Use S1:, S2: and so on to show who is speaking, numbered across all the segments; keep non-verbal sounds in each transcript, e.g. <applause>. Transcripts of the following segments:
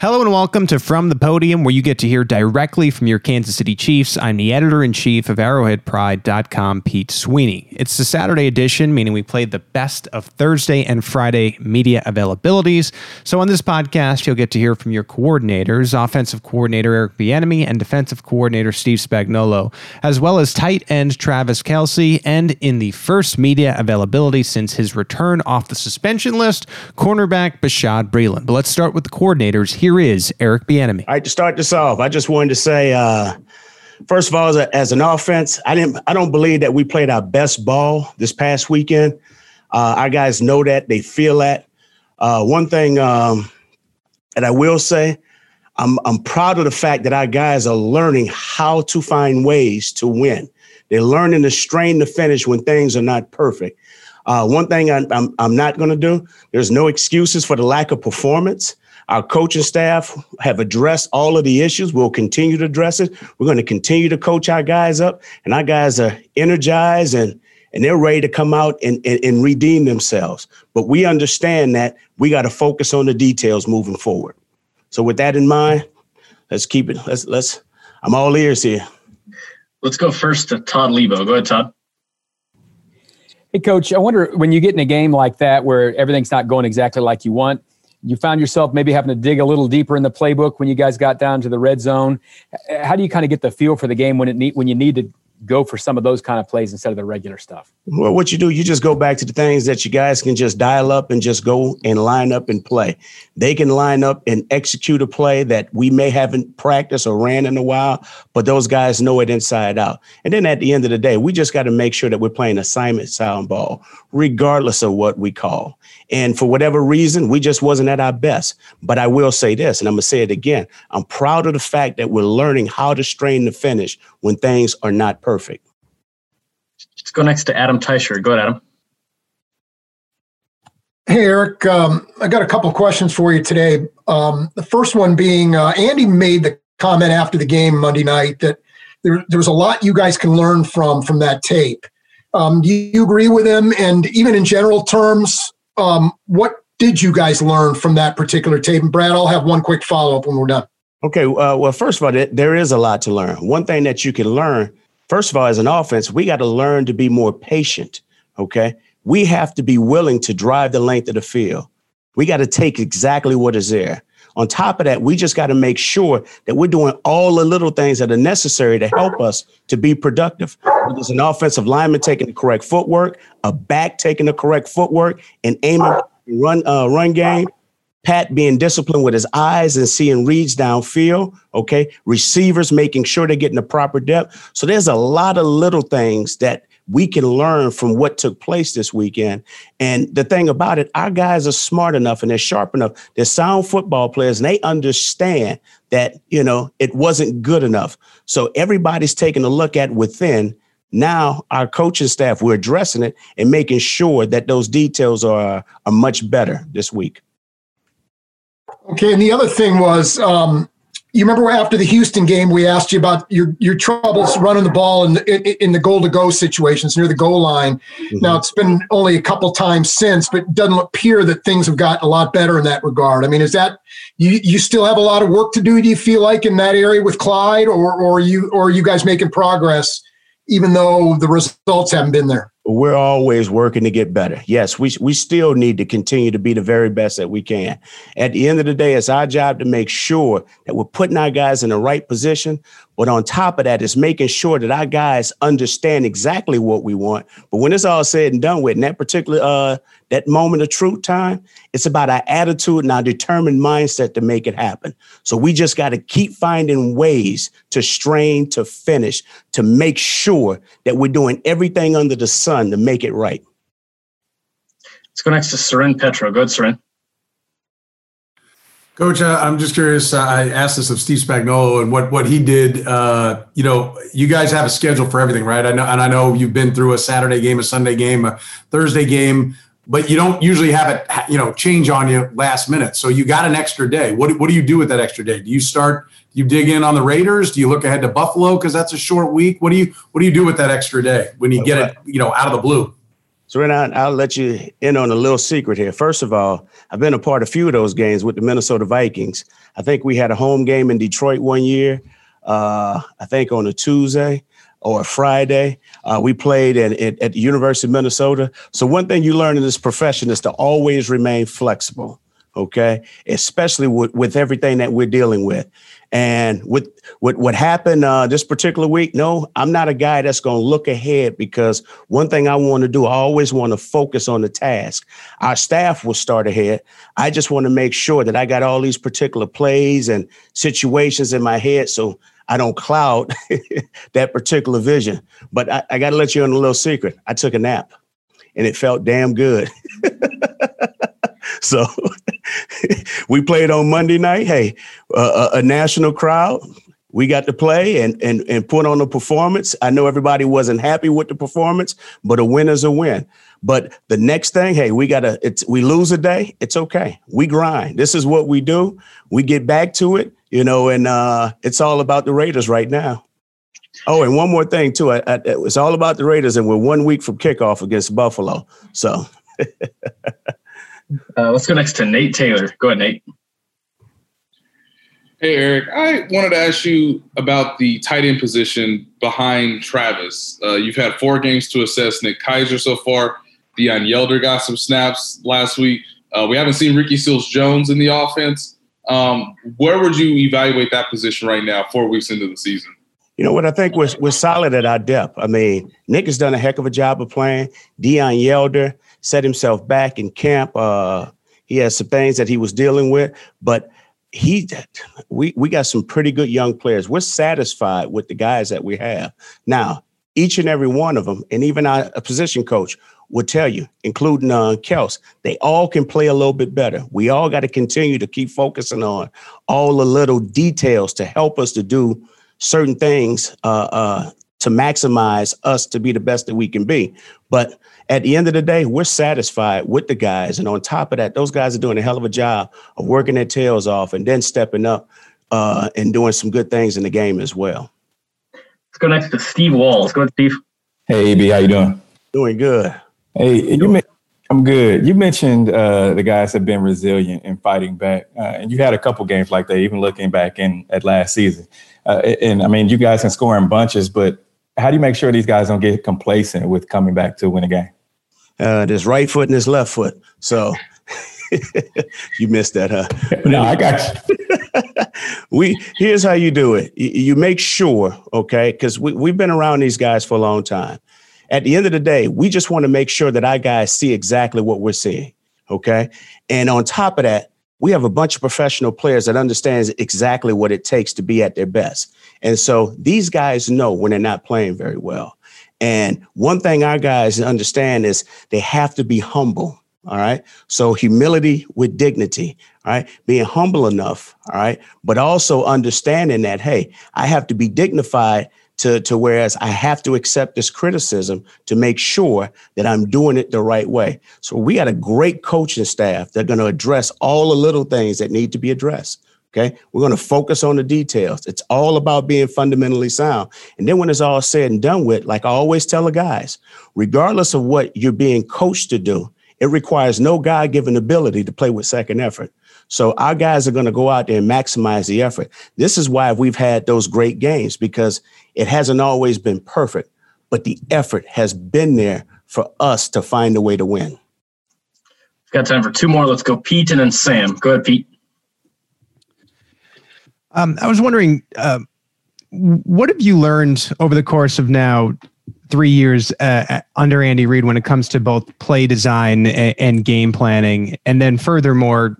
S1: Hello and welcome to From the Podium, where you get to hear directly from your Kansas City Chiefs. I'm the editor in chief of ArrowheadPride.com, Pete Sweeney. It's the Saturday edition, meaning we played the best of Thursday and Friday media availabilities. So on this podcast, you'll get to hear from your coordinators, offensive coordinator Eric Bieniemy and defensive coordinator Steve Spagnuolo, as well as tight end Travis Kelce, and in the first media availability since his return off the suspension list, cornerback Bashaud Breeland. But let's start with the coordinators here is Eric Bieniemy.
S2: All right, to start this off, I just wanted to say, uh, first of all, as, a, as, an offense, I didn't, I don't believe that we played our best ball this past weekend. Uh, our guys know that, they feel that. Uh, one thing um, that I will say, I'm, I'm proud of the fact that our guys are learning how to find ways to win. They're learning to strain the finish when things are not perfect. Uh, one thing I, I'm, I'm not going to do, there's no excuses for the lack of performance. Our coaching staff have addressed all of the issues. We'll continue to address it. We're going to continue to coach our guys up, and our guys are energized and and they're ready to come out and, and, and redeem themselves. But we understand that we got to focus on the details moving forward. So with that in mind, let's keep it. Let's let's. I'm all ears here.
S3: Let's go first to Todd Leabo. Go ahead, Todd.
S4: Hey, coach. I wonder when you get in a game like that where everything's not going exactly like you want you found yourself maybe having to dig a little deeper in the playbook when you guys got down to the red zone. How do you kind of get the feel for the game when it need, when you need to go for some of those kind of plays instead of the regular stuff?
S2: Well, what you do, you just go back to the things that you guys can just dial up and just go and line up and play. They can line up and execute a play that we may haven't practiced or ran in a while, but those guys know it inside out. And then at the end of the day, we just got to make sure that we're playing assignment sound ball, regardless of what we call. And for whatever reason, we just wasn't at our best. But I will say this, and I'm going to say it again. I'm proud of the fact that we're learning how to strain the finish when things are not perfect.
S3: Let's go next to Adam Teicher. Go ahead, Adam.
S5: Hey, Eric. Um, I got a couple of questions for you today. Um, the first one being uh, Andy made the comment after the game Monday night that there, there was a lot you guys can learn from from that tape. Um, do you agree with him? And even in general terms, um, what did you guys learn from that particular tape? And Brad, I'll have one quick follow up when we're done.
S2: Okay. Uh, well, first of all, there is a lot to learn. One thing that you can learn, first of all, as an offense, we got to learn to be more patient. Okay. We have to be willing to drive the length of the field. We got to take exactly what is there. On top of that, we just got to make sure that we're doing all the little things that are necessary to help us to be productive. There's an offensive lineman taking the correct footwork, a back taking the correct footwork, and aiming run uh, run game. Pat being disciplined with his eyes and seeing reads downfield. Okay, receivers making sure they're getting the proper depth. So there's a lot of little things that we can learn from what took place this weekend. And the thing about it, our guys are smart enough and they're sharp enough. They're sound football players and they understand that, you know, it wasn't good enough. So everybody's taking a look at within. Now our coaching staff, we're addressing it and making sure that those details are are much better this week.
S5: Okay, and the other thing was um, you remember after the Houston game, we asked you about your your troubles running the ball in the, in the goal to go situations near the goal line. Mm-hmm. Now it's been only a couple times since, but it doesn't appear that things have gotten a lot better in that regard. I mean, is that you you still have a lot of work to do? Do you feel like in that area with Clyde, or or you or are you guys making progress, even though the results haven't been there?
S2: We're always working to get better. Yes, we we still need to continue to be the very best that we can. At the end of the day, it's our job to make sure that we're putting our guys in the right position. But on top of that, it's making sure that our guys understand exactly what we want. But when it's all said and done with, in that particular uh, that moment of truth time, it's about our attitude and our determined mindset to make it happen. So we just got to keep finding ways to strain, to finish, to make sure that we're doing everything under the sun to make it right.
S3: Let's go next to Soren Petro. Go ahead, Soren.
S6: Coach, uh, I'm just curious. Uh, I asked this of Steve Spagnuolo and what what he did. Uh, you know, you guys have a schedule for everything, right? I know, and I know you've been through a Saturday game, a Sunday game, a Thursday game, but you don't usually have it, you know, change on you last minute. So you got an extra day. What what do you do with that extra day? Do you start? Do you dig in on the Raiders? Do you look ahead to Buffalo because that's a short week? What do you what do you do with that extra day when you get it, you know, out of the blue?
S2: So, right now, I'll let you in on a little secret here. First of all, I've been a part of a few of those games with the Minnesota Vikings. I think we had a home game in Detroit one year, uh, I think on a Tuesday or a Friday. Uh, we played at, at, at the University of Minnesota. So, one thing you learn in this profession is to always remain flexible, okay? Especially with, with everything that we're dealing with. And with, with what happened uh, this particular week, no, I'm not a guy that's going to look ahead because one thing I want to do, I always want to focus on the task. Our staff will start ahead. I just want to make sure that I got all these particular plays and situations in my head so I don't cloud <laughs> that particular vision. But I, I got to let you in a little secret. I took a nap and it felt damn good. <laughs> so <laughs> <laughs> we played on Monday night. Hey, uh, a, a national crowd. We got to play and, and and put on a performance. I know everybody wasn't happy with the performance, but a win is a win. But the next thing, hey, we gotta. We lose a day. It's okay. We grind. This is what we do. We get back to it, you know, and uh, it's all about the Raiders right now. Oh, and one more thing too. I, I, it's all about the Raiders, and we're one week from kickoff against Buffalo. So. <laughs>
S3: uh, let's go next to Nate Taylor. Go ahead, Nate.
S7: Hey, Eric. I wanted to ask you about the tight end position behind Travis. Uh, you've had four games to assess Nick Keizer so far. Deon Yelder got some snaps last week. Uh, we haven't seen Ricky Seals Jones in the offense. Um, where would you evaluate that position right now, four weeks into the season?
S2: You know what? I think we're, we're solid at our depth. I mean, Nick has done a heck of a job of playing. Deon Yelder set himself back in camp. Uh, he has some things that he was dealing with, but he we we got some pretty good young players. We're satisfied with the guys that we have. Now, each and every one of them, and even our position coach would tell you, including uh, Kels, they all can play a little bit better. We all got to continue to keep focusing on all the little details to help us to do certain things uh, uh, to maximize us to be the best that we can be. But at the end of the day, we're satisfied with the guys. And on top of that, those guys are doing a hell of a job of working their tails off and then stepping up uh, and doing some good things in the game as well.
S3: Let's go next to Steve Walls. Go ahead, Steve.
S8: Hey, AB, how you doing?
S2: Doing good.
S8: Hey, you I'm good. You mentioned uh, the guys have been resilient and fighting back, uh, and you had a couple games like that. Even looking back in at last season, uh, and I mean, you guys can score in bunches, but how do you make sure these guys don't get complacent with coming back to win a game?
S2: Uh, this right foot and this left foot. So <laughs> you missed that, huh? <laughs>
S8: no, I got
S2: you. <laughs> we here's how you do it. You, make sure, okay, because we, we've been around these guys for a long time. At the end of the day, we just want to make sure that our guys see exactly what we're seeing. Okay. And on top of that, we have a bunch of professional players that understands exactly what it takes to be at their best. And so these guys know when they're not playing very well. And one thing our guys understand is they have to be humble. All right. So humility with dignity. All right. Being humble enough. All right. But also understanding that, hey, I have to be dignified to, to whereas I have to accept this criticism to make sure that I'm doing it the right way. So we got a great coaching staff. They're going to address all the little things that need to be addressed. Okay. We're going to focus on the details. It's all about being fundamentally sound. And then when it's all said and done with, like I always tell the guys, regardless of what you're being coached to do, it requires no God given ability to play with second effort. So our guys are going to go out there and maximize the effort. This is why we've had those great games because it hasn't always been perfect, but the effort has been there for us to find a way to win.
S3: We've got time for two more. Let's go Pete and then Sam. Go ahead, Pete.
S1: Um, I was wondering, uh, what have you learned over the course of now three years uh, under Andy Reid when it comes to both play design and, and, game planning? And then, furthermore,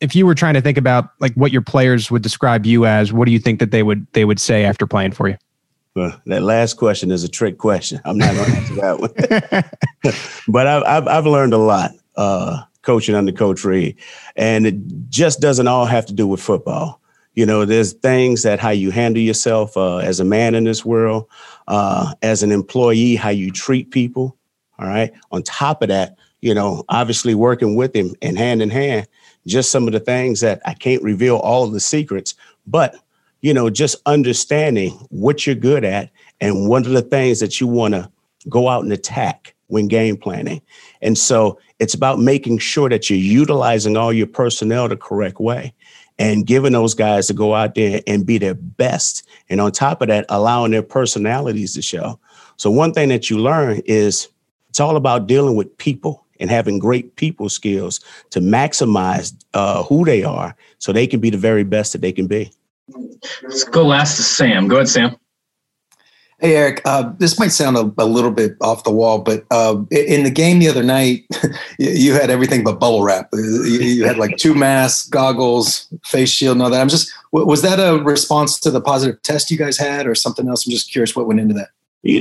S1: if you were trying to think about like what your players would describe you as, what do you think that they would they would say after playing for you?
S2: Well, that last question is a trick question. I'm not going to answer that one. <laughs> but I've, I've, I've learned a lot uh, coaching under Coach Reid, and it just doesn't all have to do with football. You know, there's things that how you handle yourself uh, as a man in this world, uh, as an employee, how you treat people. All right. On top of that, you know, obviously working with him and hand in hand, just some of the things that I can't reveal all of the secrets, but you know, just understanding what you're good at and one of the things that you want to go out and attack when game planning. And so it's about making sure that you're utilizing all your personnel the correct way and giving those guys to go out there and be their best. And on top of that, allowing their personalities to show. So one thing that you learn is it's all about dealing with people and having great people skills to maximize uh, who they are so they can be the very best that they can be.
S3: Let's go last to Sam. Go ahead, Sam.
S9: Hey, Eric, uh, this might sound a, a, little bit off the wall, but uh, in the game the other night, <laughs> you had everything but bubble wrap. Uh, you, had like two masks, goggles, face shield, and all that. I'm just, was that a response to the positive test you guys had or something else? I'm just curious what went into that.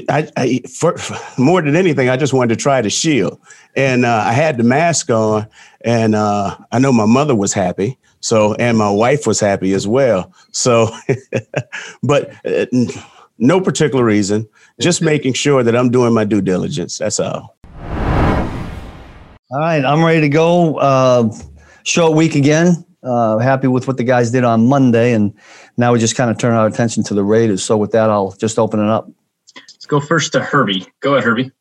S2: I, I for, for, more than anything, I just wanted to try the shield, and uh, I had the mask on, and uh, I know my mother was happy, so and my wife was happy as well. So, <laughs> but uh, no particular reason, just making sure that I'm doing my due diligence. That's all.
S10: All right, I'm ready to go. Uh, short week again. Uh, happy with what the guys did on Monday, and now we just kind of turn our attention to the Raiders. So with that, I'll just open it up Let's
S3: go first to Herbie. Go ahead, Herbie.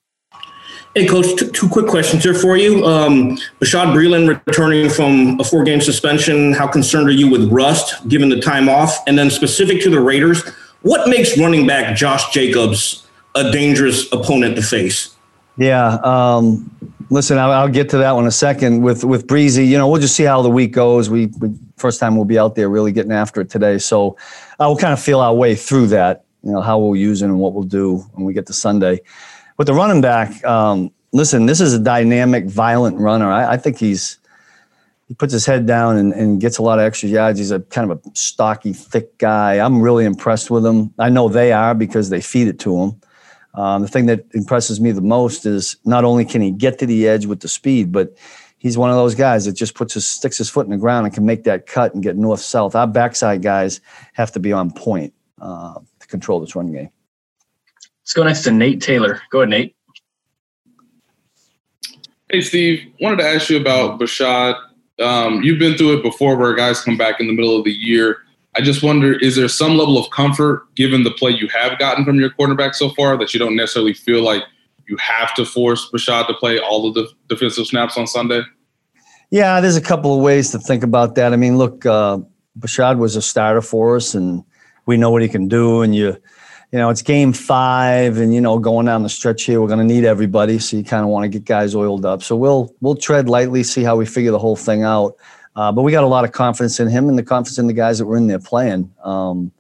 S11: Hey, Coach, t- two quick questions here for you. Um, Bashaud Breeland returning from a four game suspension. How concerned are you with rust given the time off? And then, specific to the Raiders, what makes running back Josh Jacobs a dangerous opponent to face?
S10: Yeah. Um, listen, I'll, I'll, get to that one in a second. With with Breezy, you know, we'll just see how the week goes. We, we first time we'll be out there really getting after it today, so I will kind of feel our way through that you know how we'll use it and what we'll do when we get to Sunday. With the running back, um, listen, this is a dynamic, violent runner. I, I think he's he puts his head down and, and, gets a lot of extra yards. He's a kind of a stocky, thick guy. I'm really impressed with him. I know they are because they feed it to him. Um, the thing that impresses me the most is not only can he get to the edge with the speed, but he's one of those guys that just puts his sticks his foot in the ground and can make that cut and get north south. Our backside guys have to be on point. Uh, to control this run game.
S3: Let's go next to Nate Taylor. Go ahead, Nate.
S7: Hey, Steve. Wanted to ask you about Bashaud. Um, you've been through it before where guys come back in the middle of the year. I just wonder, is there some level of comfort given the play you have gotten from your quarterback so far that you don't necessarily feel like you have to force Bashaud to play all of the defensive snaps on Sunday?
S10: Yeah, there's a couple of ways to think about that. I mean, look, uh, Bashaud was a starter for us, and we know what he can do. And you, you know, it's game five, and you know, going down the stretch here, we're going to need everybody. So you kind of want to get guys oiled up. So we'll we'll tread lightly, see how we figure the whole thing out. Uh, but we got a lot of confidence in him and the confidence in the guys that were in there playing. Um,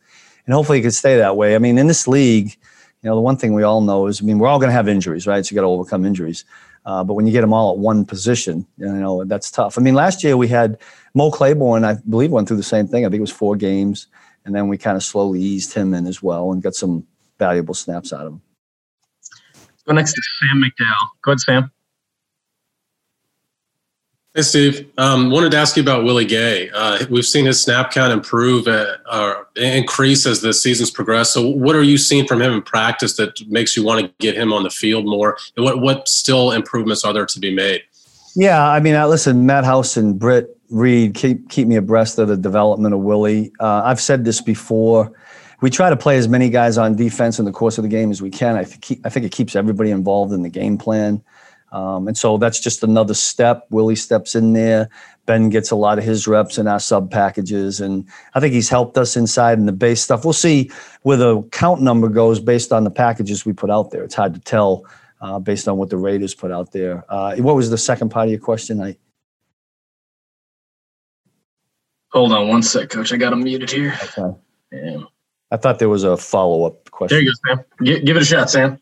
S10: and hopefully, it could stay that way. I mean, in this league, you know, the one thing we all know is, I mean, we're all going to have injuries, right? So you got to overcome injuries. Uh, but when you get them all at one position, you know, that's tough. I mean, last year we had Mo Claiborne, I believe, went through the same thing. I think it was four games and then we kind of slowly eased him in as well and got some valuable snaps out of him.
S3: Go next to Sam McDowell. Go ahead, Sam.
S12: Hey, Steve. Um, wanted to ask you about Willie Gay. Uh, we've seen his snap count improve uh, or increase as the season's progressed. So, what are you seeing from him in practice that makes you want to get him on the field more? And what what still improvements are there to be made?
S10: Yeah, I mean, I listen, Matt House and Britt Reid keep keep me abreast of the development of Willie. Uh, I've said this before. We try to play as many guys on defense in the course of the game as we can. I think I think it keeps everybody involved in the game plan, um, and so that's just another step. Willie steps in there. Ben gets a lot of his reps in our sub packages, and I think he's helped us inside in the base stuff. We'll see where the count number goes based on the packages we put out there. It's hard to tell uh, based on what the Raiders put out there. Uh, what was the second part of your question? I
S3: Hold on one sec, Coach. I got him muted here. Okay.
S10: Yeah. I thought there was a follow up question.
S3: There you go, Sam. G- give it a shot, Sam.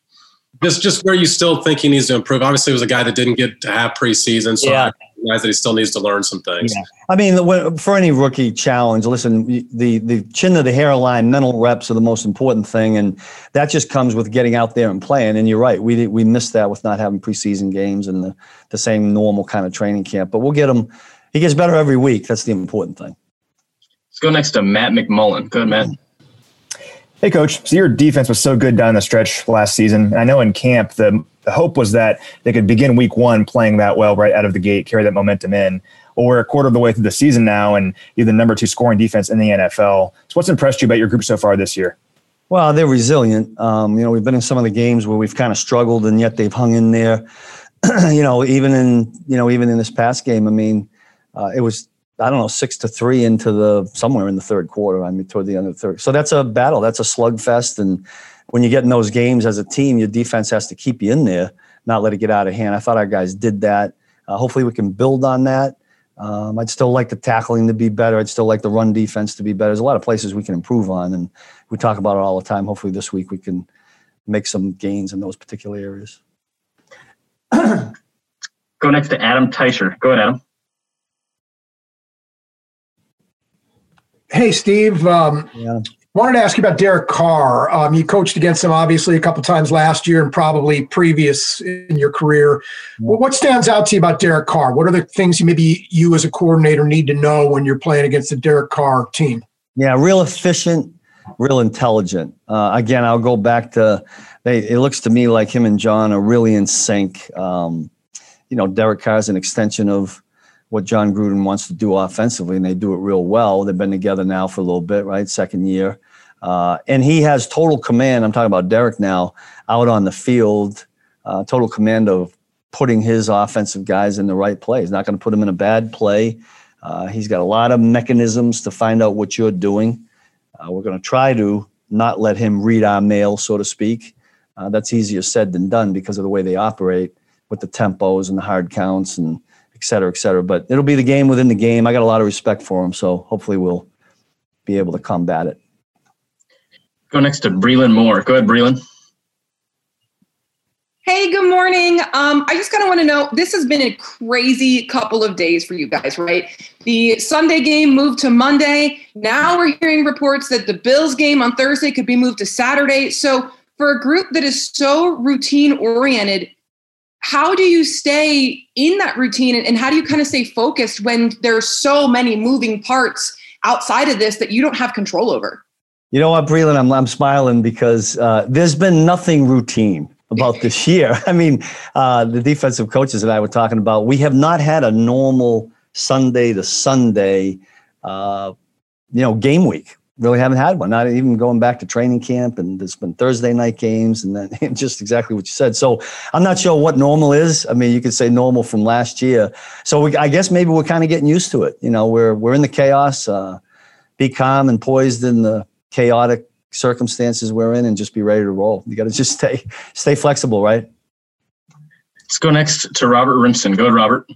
S12: Just, just where you still think he needs to improve. Obviously, it was a guy that didn't get to have preseason. So
S10: yeah.
S12: recognize that he still needs to learn some things.
S10: Yeah. I mean, for any rookie challenge, listen, the the chin to the hairline, mental reps are the most important thing, and that just comes with getting out there and playing. And you're right, we we missed that with not having preseason games and the the same normal kind of training camp. But we'll get him. He gets better every week. That's the important thing.
S3: Let's go next to Matt McMullen. Good, Matt.
S13: Hey, coach. So your defense was so good down the stretch last season. I know in camp the, the hope was that they could begin week one playing that well right out of the gate, carry that momentum in. Well, we're a quarter of the way through the season now, and you're the number two scoring defense in the NFL. So, what's impressed you about your group so far this year?
S10: Well, they're resilient. Um, you know, we've been in some of the games where we've kind of struggled, and yet they've hung in there. <clears throat> you know, even in you know even in this past game, I mean, uh, it was I don't know, six to three into the somewhere in the third quarter. I mean, toward the end of the third. So that's a battle. That's a slugfest. And when you get in those games as a team, your defense has to keep you in there, not let it get out of hand. I thought our guys did that. Uh, hopefully, we can build on that. Um, I'd still like the tackling to be better. I'd still like the run defense to be better. There's a lot of places we can improve on, and we talk about it all the time. Hopefully, this week we can make some gains in those particular areas. <clears throat>
S3: Go next to Adam Teicher. Go ahead, Adam.
S5: Hey, Steve. Um, yeah. Wanted to ask you about Derek Carr. Um, you coached against him obviously a couple times last year and probably previous in your career. Yeah. What stands out to you about Derek Carr? What are the things you maybe you as a coordinator need to know when you're playing against the Derek Carr team?
S10: Yeah, real efficient, real intelligent. Uh, again, I'll go back to. They, it looks to me like him and Jon are really in sync. Um, you know, Derek Carr is an extension of what Jon Gruden wants to do offensively, and they do it real well. They've been together now for a little bit, right? Second year. Uh, and he has total command. I'm talking about Derek now out on the field, uh, total command of putting his offensive guys in the right play. He's not going to put them in a bad play. Uh, he's got a lot of mechanisms to find out what you're doing. Uh, we're going to try to not let him read our mail, so to speak. Uh, that's easier said than done because of the way they operate with the tempos and the hard counts and et cetera, et cetera. But it'll be the game within the game. I got a lot of respect for him, so hopefully we'll be able to combat it.
S3: Go next to Breland Moore. Go ahead, Breland.
S14: Hey, good morning. Um, I just kind of want to know this has been a crazy couple of days for you guys, right? The Sunday game moved to Monday. Now we're hearing reports that the Bills game on Thursday could be moved to Saturday. So, for a group that is so routine oriented, how do you stay in that routine and, how do you kind of stay focused when there's so many moving parts outside of this that you don't have control over?
S10: You know what, Breland, I'm, I'm smiling because uh, there's been nothing routine about this <laughs> year. <laughs> I mean, uh, the defensive coaches that I were talking about, we have not had a normal Sunday to Sunday, uh, you know, game week really haven't had one. Not even going back to training camp, and there's been Thursday night games, and then <laughs> just exactly what you said. So I'm not sure what normal is. I mean, you could say normal from last year. So we, I guess maybe we're kind of getting used to it. You know, we're we're in the chaos. Uh, be calm and poised in the chaotic circumstances we're in, and just be ready to roll. You got to <laughs> just stay stay flexible, right?
S3: Let's go next to Robert Rimson. Go ahead, Robert.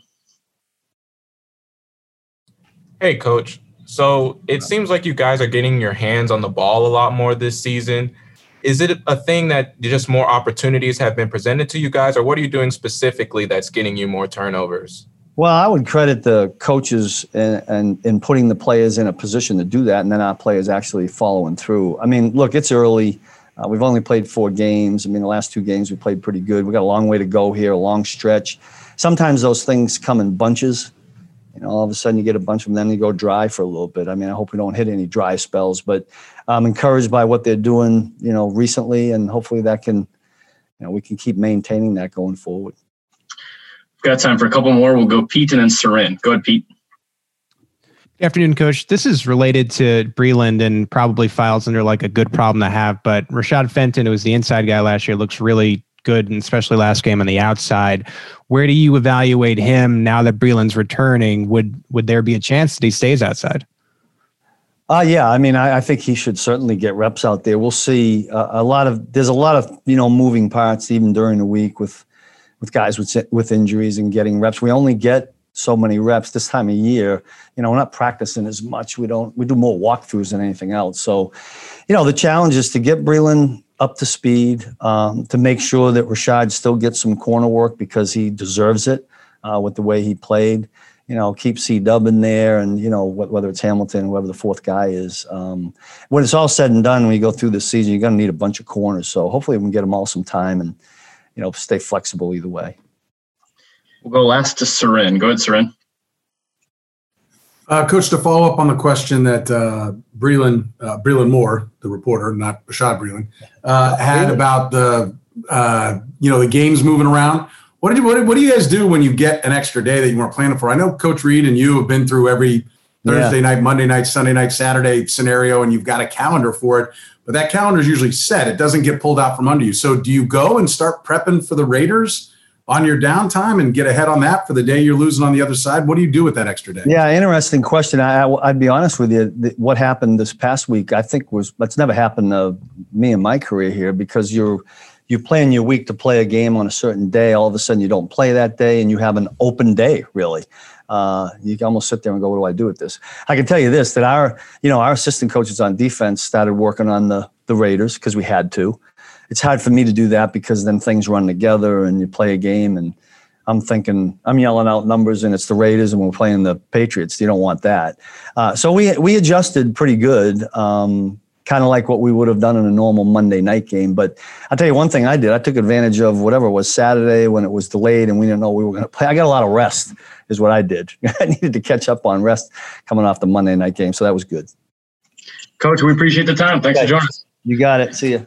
S15: Hey, coach. So it seems like you guys are getting your hands on the ball a lot more this season. Is it a thing that just more opportunities have been presented to you guys, or what are you doing specifically that's getting you more turnovers?
S10: Well, I would credit the coaches and, and in putting the players in a position to do that, and then our players actually following through. I mean, look, it's early. Uh, we've only played four games. I mean, the last two games we played pretty good. We got a long way to go here, a long stretch. Sometimes those things come in bunches you know, all of a sudden you get a bunch of them, then you go dry for a little bit. I mean, I hope we don't hit any dry spells, but I'm encouraged by what they're doing, you know, recently, and hopefully that can, you know, we can keep maintaining that going forward.
S3: We've got time for a couple more. We'll go Pete and then Soren. Go ahead, Pete.
S1: Good afternoon, Coach. This is related to Breland and probably files under like a good problem to have. But Rashad Fenton, who was the inside guy last year, looks really good, and especially last game on the outside. Where do you evaluate him now that Breland's returning? Would would there be a chance that he stays outside?
S10: Uh, yeah, I mean, I, I think he should certainly get reps out there. We'll see uh, a lot of there's a lot of you know moving parts even during the week with with guys with with injuries and getting reps. We only get so many reps this time of year. You know, we're not practicing as much. We don't we do more walkthroughs than anything else. So, you know, the challenge is to get Breland up to speed um, to make sure that Rashad still gets some corner work because he deserves it. uh, with the way he played. You know, keep C Dub in there, and you know whether it's Hamilton, whoever the fourth guy is. Um, when it's all said and done, when you go through the season, you're going to need a bunch of corners. So hopefully, we can get them all some time and you know stay flexible either way.
S3: We'll go last to Soren. Go ahead, Soren.
S6: Uh, Coach, to follow up on the question that uh, Breland, uh, Breland Moore, the reporter, not Bashaud Breeland, uh, had about the uh, you know the games moving around. What did you what, what do you guys do when you get an extra day that you weren't planning for? I know Coach Reid and you have been through every Thursday yeah. night, Monday night, Sunday night, Saturday scenario, and you've got a calendar for it. But that calendar is usually set; it doesn't get pulled out from under you. So, do you go and start prepping for the Raiders? On your downtime and get ahead on that for the day you're losing on the other side? What do you do with that extra day?
S10: Yeah, interesting question. I, would be honest with you. what happened this past week, I think was that's never happened to me in my career here because you're you plan your week to play a game on a certain day. All of a sudden, you don't play that day, and you have an open day. Really, uh, you almost sit there and go, "What do I do with this?" I can tell you this: that our you know our assistant coaches on defense started working on the the Raiders because we had to it's hard for me to do that because then things run together and you play a game and I'm thinking I'm yelling out numbers and it's the Raiders and we're playing the Patriots. You don't want that. Uh, so we we adjusted pretty good, um, kind of like what we would have done in a normal Monday night game. But I'll tell you one thing I did. I took advantage of whatever it was Saturday when it was delayed and we didn't know we were going to play. I got a lot of rest, is what I did. <laughs> I needed to catch up on rest coming off the Monday night game, so that was good.
S3: Coach, we appreciate the time. Thanks okay. for joining us.
S10: You got it. See you.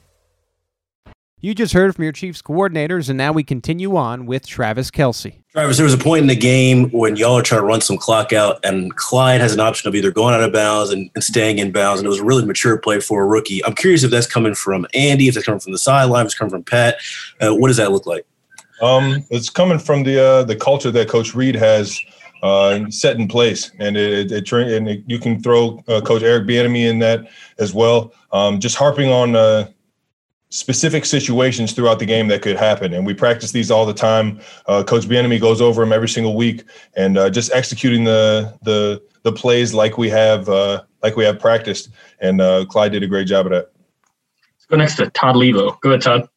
S1: You just heard from your Chiefs coordinators, and now we continue on with Travis Kelce.
S16: Travis, there was a point in the game when y'all are trying to run some clock out, and Clyde has an option of either going out of bounds and, and, staying in bounds, and it was a really mature play for a rookie. I'm curious if that's coming from Andy, if that's coming from the sideline, if it's coming from Pat. Uh, what does that look like?
S17: Um, it's coming from the uh, the culture that Coach Reid has uh, set in place, and it, it, it and it, you can throw uh, Coach Eric Bieniemy in that as well. Um, just harping on uh, specific situations throughout the game that could happen. And we practice these all the time. Uh, Coach Bieniemy goes over them every single week, and uh, just executing the the the plays like we have uh, like we have practiced. And uh, Clyde did a great job of that.
S3: Let's go next to Todd Levo. Go ahead, Todd.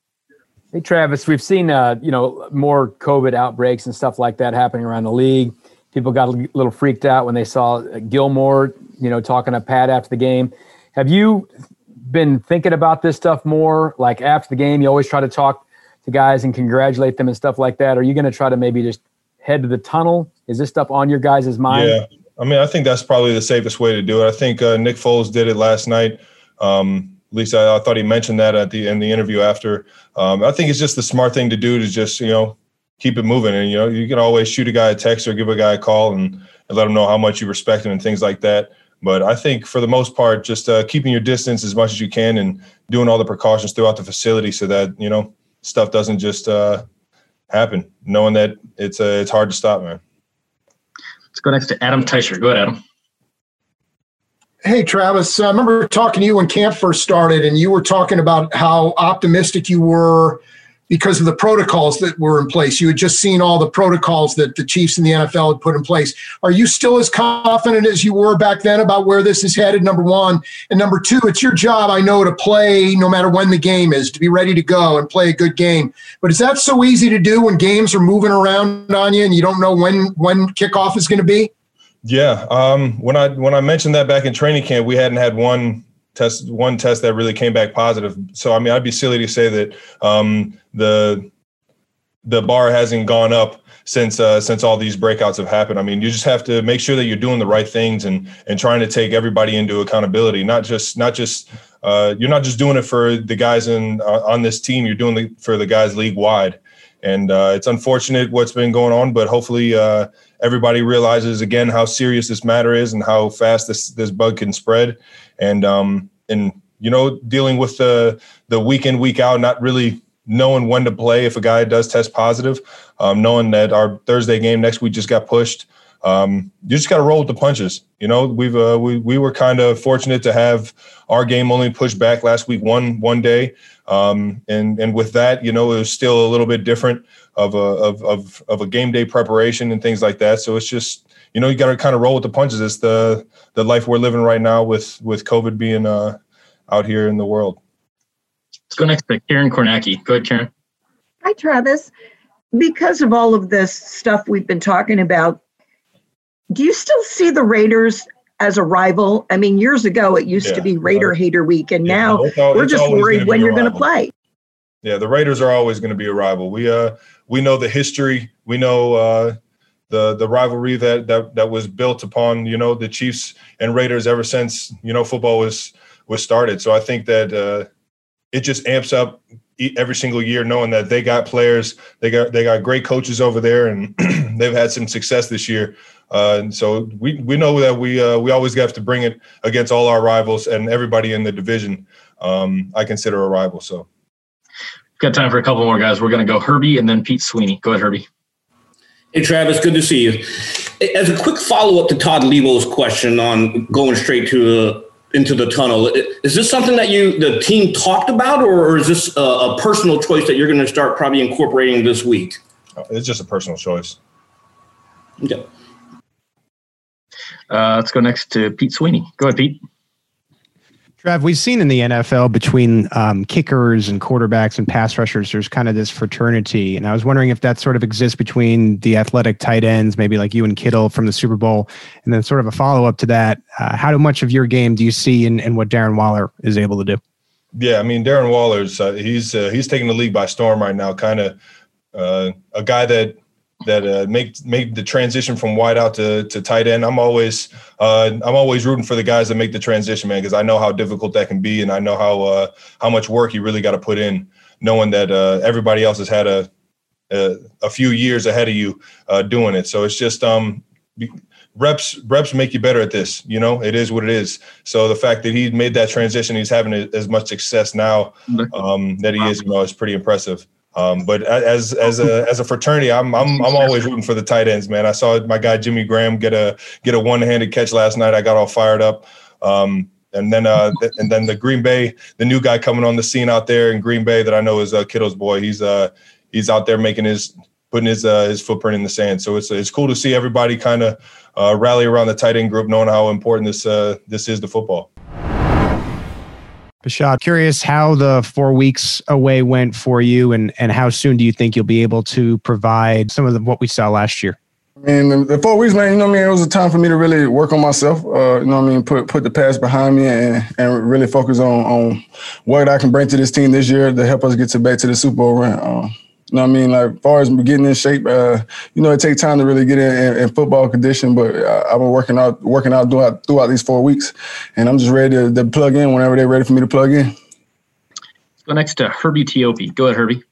S4: Hey Travis, we've seen uh, you know more COVID outbreaks and stuff like that happening around the league. People got a little freaked out when they saw Gilmore, you know, talking to Pat after the game. Have you been thinking about this stuff more? Like after the game, you always try to talk to guys and congratulate them and stuff like that. Are you going to try to maybe just head to the tunnel? Is this stuff on your guys' mind?
S17: Yeah. I mean, I think that's probably the safest way to do it. I think uh, Nick Foles did it last night. Um, at least I, I, thought he mentioned that at the in the interview after. Um, I think it's just the smart thing to do to just you know keep it moving. And you know, you can always shoot a guy a text or give a guy a call and, and let him know how much you respect him and things like that. But I think for the most part, just uh, keeping your distance as much as you can and doing all the precautions throughout the facility so that you know stuff doesn't just uh, happen. Knowing that it's uh, it's hard to stop, man.
S3: Let's go next to Adam Teicher. Go ahead, Adam.
S5: Hey, Travis. I remember talking to you when camp first started, and you were talking about how optimistic you were because of the protocols that were in place. You had just seen all the protocols that the Chiefs and the NFL had put in place. Are you still as confident as you were back then about where this is headed? Number one. And number two, it's your job, I know, to play no matter when the game is, to be ready to go and play a good game. But is that so easy to do when games are moving around on you and you don't know when when kickoff is going to be?
S17: Yeah. Um, when I when I mentioned that back in training camp, we hadn't had one test one test that really came back positive. So I mean, I'd be silly to say that um, the the bar hasn't gone up since uh, since all these breakouts have happened. I mean, you just have to make sure that you're doing the right things and and trying to take everybody into accountability. Not just not just uh, you're not just doing it for the guys in uh, on this team. You're doing it for the guys league wide. And uh, it's unfortunate what's been going on, but hopefully uh, everybody realizes again how serious this matter is and how fast this this bug can spread. And um, and you know dealing with the the week in week out, not really knowing when to play if a guy does test positive, um, knowing that our Thursday game next week just got pushed. Um, you just got to roll with the punches. You know, we've uh, we we were kind of fortunate to have our game only pushed back last week one one day, um, and and with that, you know, it was still a little bit different of a of of of a game day preparation and things like that. So it's just you know you got to kind of roll with the punches. It's the the life we're living right now with with COVID being uh, out here in the world.
S3: Let's go next to Karen Kornacki. Go ahead, Karen.
S18: Hi, Travis. Because of all of this stuff we've been talking about, do you still see the Raiders as a rival? I mean, years ago it used
S17: Yeah.
S18: to be Raider Hater Week, and
S17: Yeah,
S18: now
S17: it's
S18: we're just worried when you're going to play.
S17: Yeah, the Raiders are always going to be a rival. We uh we know the history. We know uh the the rivalry that that that was built upon you know the Chiefs and Raiders ever since you know football was was started. So I think that uh it just amps up every single year knowing that they got players, they got they got great coaches over there, and <clears throat> they've had some success this year. Uh, and so we we know that we uh, we always have to bring it against all our rivals and everybody in the division. Um, I consider a rival. So.
S3: Got time for a couple more guys. We're going to go Herbie and then Pete Sweeney. Go ahead, Herbie.
S11: Hey, Travis, good to see you. As a quick follow up to Todd Levo's question on going straight to uh, into the tunnel, is this something that you the team talked about, or, or is this a, a personal choice that you're going to start probably incorporating this week?
S17: It's just a personal choice.
S11: Okay.
S3: Uh, let's go next to Pete Sweeney. Go ahead, Pete.
S1: Trev, we've seen in the NFL between um, kickers and quarterbacks and pass rushers, there's kind of this fraternity. And I was wondering if that sort of exists between the athletic tight ends, maybe like you and Kittle from the Super Bowl. And then, sort of a follow up to that, uh, how much of your game do you see in, in what Darren Waller is able to do?
S17: Yeah, I mean Darren Waller's uh, he's uh, he's taking the league by storm right now. Kind of uh, a guy that that uh, make made the transition from wide out to to tight end. I'm always uh, I'm always rooting for the guys that make the transition, man, because I know how difficult that can be, and I know how uh, how much work you really got to put in, knowing that uh, everybody else has had a, a a few years ahead of you uh, doing it. So it's just um reps reps make you better at this you know it is what it is so the fact that he made that transition he's having as much success now um, that he is you know is pretty impressive um, but as as a as a fraternity i'm i'm i'm always rooting for the tight ends man i saw my guy jimmy graham get a get a one-handed catch last night i got all fired up um, and then uh th- and then the green bay the new guy coming on the scene out there in green bay that i know is uh kittle's boy he's uh he's out there making his putting his uh, his footprint in the sand. So it's it's cool to see everybody kind of uh, rally around the tight end group, knowing how important this uh, this is to football.
S1: Bashaud, curious how the four weeks away went for you and, and how soon do you think you'll be able to provide some of the, what we saw last year?
S19: I mean, the, four weeks, man, you know what I mean? It was a time for me to really work on myself, uh, you know what I mean? Put put the past behind me and, and really focus on, on what I can bring to this team this year to help us get to back to the Super Bowl run. Um, you know what I mean? Like, as far as getting in shape, uh, you know, it takes time to really get in, in, in football condition, but uh, I've been working out, working out throughout, throughout these four weeks, and I'm just ready to, to plug in whenever they're ready for me to plug in.
S3: Let's go next to Herbie Teope. Go ahead, Herbie.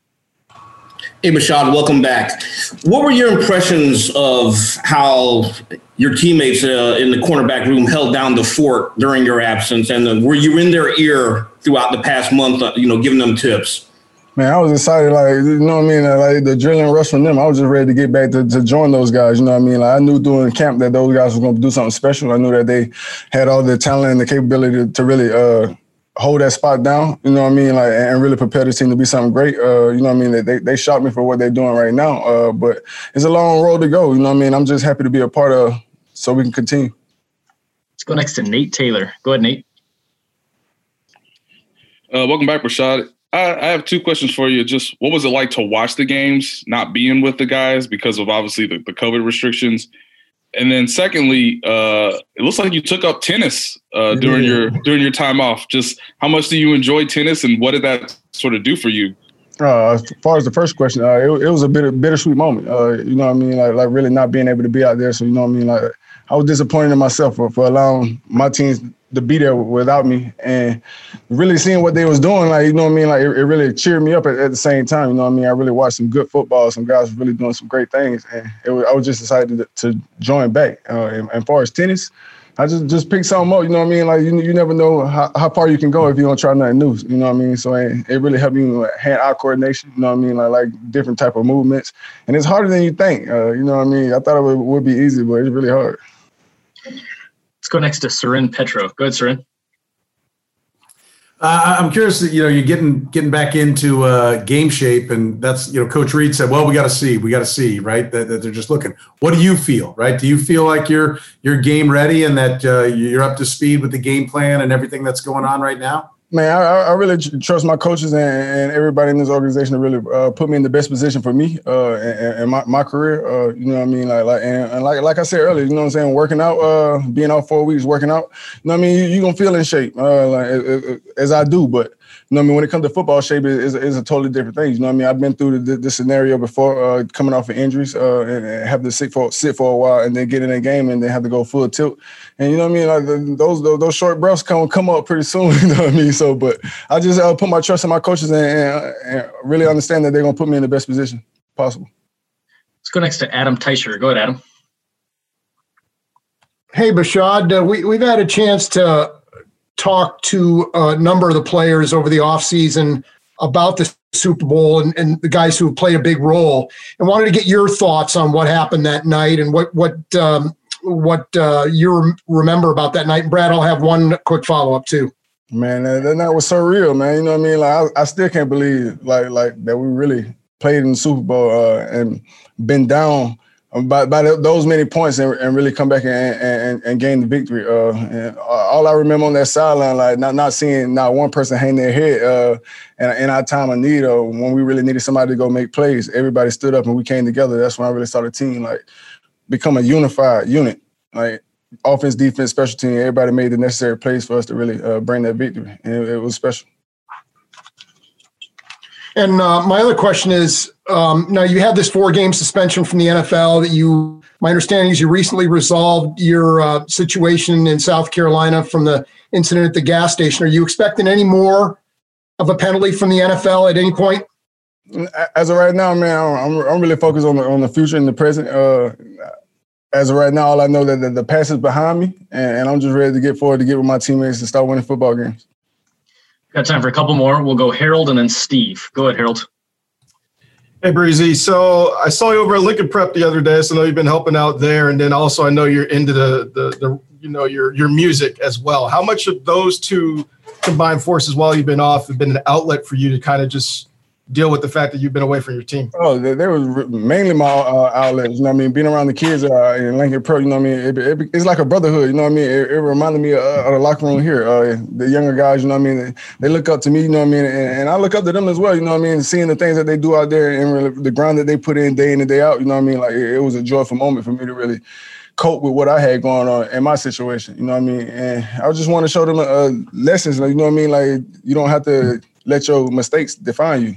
S11: Hey, Bashaud, welcome back. What were your impressions of how your teammates uh, in the cornerback room held down the fort during your absence? And uh, were you in their ear throughout the past month, uh, you know, giving them tips?
S19: Man, I was excited, like you know what I mean, like the adrenaline rush from them. I was just ready to get back to, to join those guys. You know what I mean? Like I knew during camp that those guys were going to do something special. I knew that they had all the talent and the capability to, to really uh, hold that spot down. You know what I mean? Like and really prepare the team to be something great. Uh, you know what I mean? They they, they shot me for what they're doing right now. Uh, but it's a long road to go. You know what I mean? I'm just happy to be a part of, so we can continue.
S3: Let's go next to Nate Taylor. Go ahead, Nate.
S7: Uh, welcome back, Rashad. I, I have two questions for you. Just what was it like to watch the games, not being with the guys because of obviously the, the COVID restrictions? and then secondly, uh, it looks like you took up tennis uh, during your during your time off. Just how much do you enjoy tennis, and what did that sort of do for you?
S19: Uh, as far as the first question, uh, it, it was a bit bittersweet moment. Uh, you know what I mean? Like, like really not being able to be out there. So you know what I mean? Like, I was disappointed in myself for, for allowing my teams to be there without me, and really seeing what they was doing. Like, you know what I mean? Like, it, it really cheered me up at, at, the same time. You know what I mean? I really watched some good football. Some guys really doing some great things, and was, I was just excited to, to join back. Uh, and, and far as tennis, I just just pick something up. You know what I mean? Like you, you never know how, how far you can go if you don't try nothing new. You know what I mean? So it, it really helped me with hand-eye coordination. You know what I mean? Like like different type of movements, and it's harder than you think. Uh, you know what I mean? I thought it would, would be easy, but it's really hard.
S11: Let's go next to Soren Petro. Go ahead, Soren.
S6: Uh, I'm curious that you know you're getting getting back into uh, game shape, and that's you know Coach Reid said, well, we got to see, we got to see, right? That, that, they're just looking. What do you feel, right? Do you feel like you're you're game ready and that uh, you're up to speed with the game plan and everything that's going on right now?
S19: Man, I, I really trust my coaches and, and, everybody in this organization to really uh, put me in the best position for me uh, and, and, my, my career. Uh, you know what I mean? Like, like and, and, like like I said earlier, you know what I'm saying? Working out, uh, being out four weeks, working out. You know what I mean? You, are gonna feel in shape, uh, like as I do. But you know I mean? When it comes to football shape, is, it's a totally different thing. You know what I mean? I've been through the, the scenario before, uh, coming off of injuries and, and have to sit for sit for a while, and then get in a game, and then have to go full tilt. And you know what I mean? Like the, those, those, those short breaths come come up pretty soon. <laughs> You know what I mean? So, but I just uh, put my trust in my coaches and, and, and, really understand that they're gonna put me in the best position possible.
S11: Let's go next to Adam Teicher. Go ahead, Adam.
S5: Hey, Bashaud, uh, we we've had a chance to talk to a number of the players over the offseason about the Super Bowl and, and the guys who played a big role, and wanted to get your thoughts on what happened that night and what what um, what uh, you remember about that night. And Brad, I'll have one quick follow up too.
S19: Man, that, that night was so real, man. You know what I mean? Like I, I still can't believe like like that we really played in the Super Bowl uh, and been down by, by those many points and, and really come back and, and, and gain the victory. Uh, and all I remember on that sideline, like not not seeing not one person hang their head uh, in, in our time of need or when we really needed somebody to go make plays. Everybody stood up and we came together. That's when I really saw the team like become a unified unit. Like offense, defense, special team, everybody made the necessary plays for us to really uh, bring that victory, and it, it was special.
S5: And uh, my other question is, um, now you had this four-game suspension from the NFL that you. My understanding is you recently resolved your uh, situation in South Carolina from the incident at the gas station. Are you expecting any more of a penalty from the NFL at any point?
S19: As of right now, man, I'm, I'm really focused on the on the future and the present. Uh, as of right now, all I know that the, the past is behind me, and, and, I'm just ready to get forward to get with my teammates and start winning football games.
S11: Got time for a couple more. We'll go Harold and then Steve. Go ahead, Harold.
S20: Hey, Breezy. So I saw you over at Lincoln Prep the other day. So I know you've been helping out there, and then also I know you're into the the, the you know your your music as well. How much of those two combined forces while you've been off have been an outlet for you to kind of just deal with the fact that you've been away from your team?
S19: Oh, there was mainly my uh, outlets. You know what I mean? Being around the kids uh, in Lincoln Pro, you know what I mean? It, it, it's like a brotherhood. You know what I mean? It, it reminded me of, uh, of, the locker room here. Uh, the younger guys, you know what I mean? They, they, look up to me, you know what I mean? And, and, I look up to them as well. You know what I mean? Seeing the things that they do out there and really the grind that they put in day in and day out. You know what I mean? Like it, was a joyful moment for me to really cope with what I had going on in my situation. You know what I mean? And I just want to show them uh, lessons. You know what I mean? Like you don't have to let your mistakes define you.